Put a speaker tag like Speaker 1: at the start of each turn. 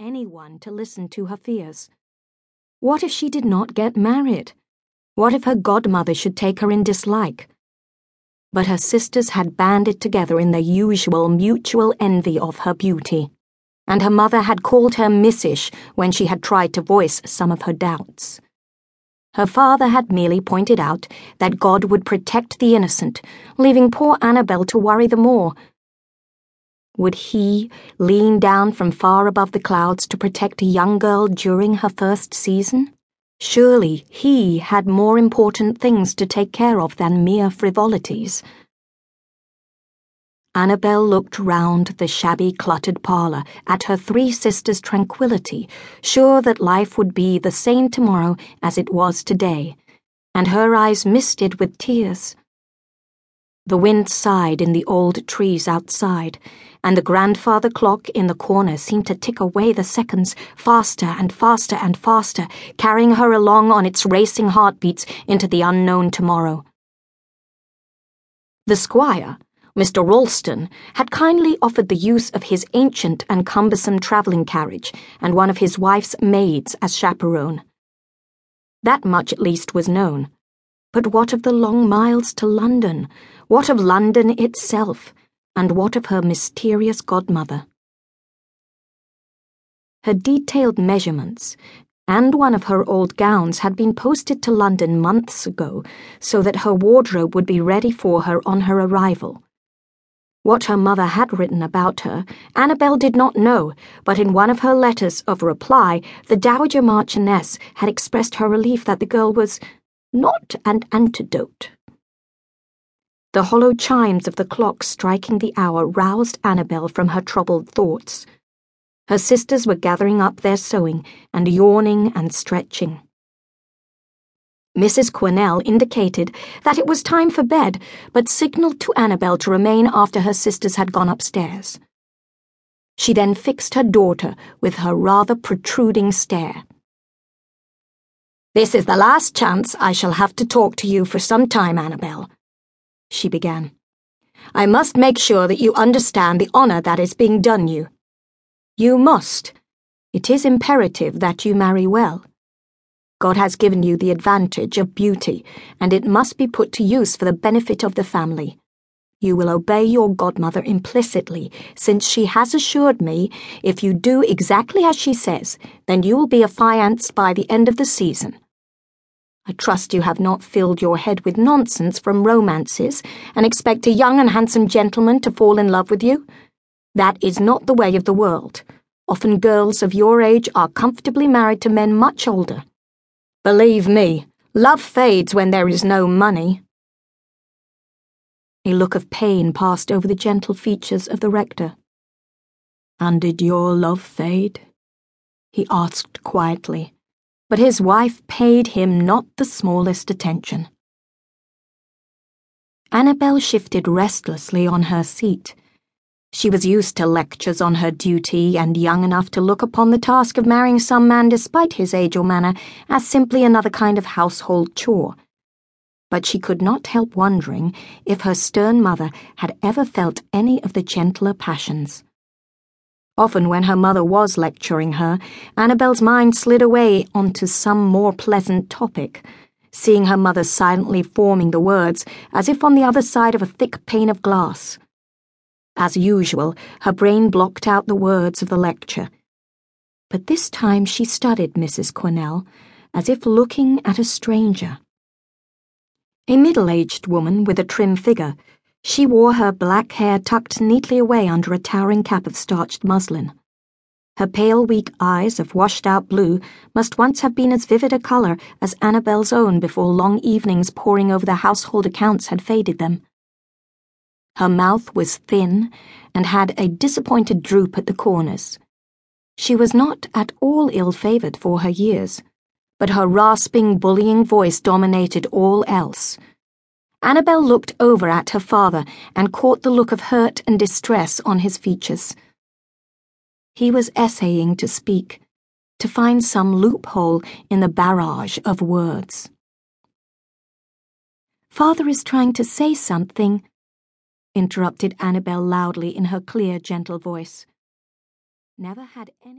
Speaker 1: anyone to listen to her fears. What if she did not get married? What if her godmother should take her in dislike? But her sisters had banded together in their usual mutual envy of her beauty, and her mother had called her missish when she had tried to voice some of her doubts. Her father had merely pointed out that God would protect the innocent, leaving poor Annabelle to worry the more would he lean down from far above the clouds to protect a young girl during her first season? Surely he had more important things to take care of than mere frivolities. Annabelle looked round the shabby, cluttered parlour at her three sisters' tranquillity, sure that life would be the same tomorrow as it was today, and her eyes misted with tears. The wind sighed in the old trees outside, and the grandfather clock in the corner seemed to tick away the seconds faster and faster and faster, carrying her along on its racing heartbeats into the unknown tomorrow. The squire, Mr. Ralston, had kindly offered the use of his ancient and cumbersome travelling carriage and one of his wife's maids as chaperone. That much at least was known. But what of the long miles to London? What of London itself? And what of her mysterious godmother? Her detailed measurements and one of her old gowns had been posted to London months ago so that her wardrobe would be ready for her on her arrival. What her mother had written about her, Annabelle did not know, but in one of her letters of reply, the Dowager Marchioness had expressed her relief that the girl was not an antidote. The hollow chimes of the clock striking the hour roused Annabelle from her troubled thoughts. Her sisters were gathering up their sewing and yawning and stretching. Mrs. Quennell indicated that it was time for bed, but signalled to Annabelle to remain after her sisters had gone upstairs. She then fixed her daughter with her rather protruding stare. This is the last chance I shall have to talk to you for some time, Annabelle she began. I must make sure that you understand the honour that is being done you. You must. It is imperative that you marry well. God has given you the advantage of beauty, and it must be put to use for the benefit of the family. You will obey your godmother implicitly, since she has assured me if you do exactly as she says, then you will be affianced by the end of the season. I trust you have not filled your head with nonsense from romances and expect a young and handsome gentleman to fall in love with you. That is not the way of the world. Often girls of your age are comfortably married to men much older. Believe me, love fades when there is no money. A look of pain passed over the gentle features of the rector. And did your love fade? he asked quietly but his wife paid him not the smallest attention. Annabelle shifted restlessly on her seat. She was used to lectures on her duty and young enough to look upon the task of marrying some man despite his age or manner as simply another kind of household chore. But she could not help wondering if her stern mother had ever felt any of the gentler passions. Often, when her mother was lecturing her, Annabelle's mind slid away onto some more pleasant topic, seeing her mother silently forming the words as if on the other side of a thick pane of glass. As usual, her brain blocked out the words of the lecture. But this time she studied Mrs. Quennell, as if looking at a stranger. A middle aged woman with a trim figure she wore her black hair tucked neatly away under a towering cap of starched muslin. Her pale, weak eyes of washed out blue must once have been as vivid a colour as Annabelle's own before long evenings poring over the household accounts had faded them. Her mouth was thin and had a disappointed droop at the corners. She was not at all ill favoured for her years, but her rasping, bullying voice dominated all else Annabelle looked over at her father and caught the look of hurt and distress on his features. He was essaying to speak, to find some loophole in the barrage of words. Father is trying to say something, interrupted Annabelle loudly in her clear, gentle voice. Never had any.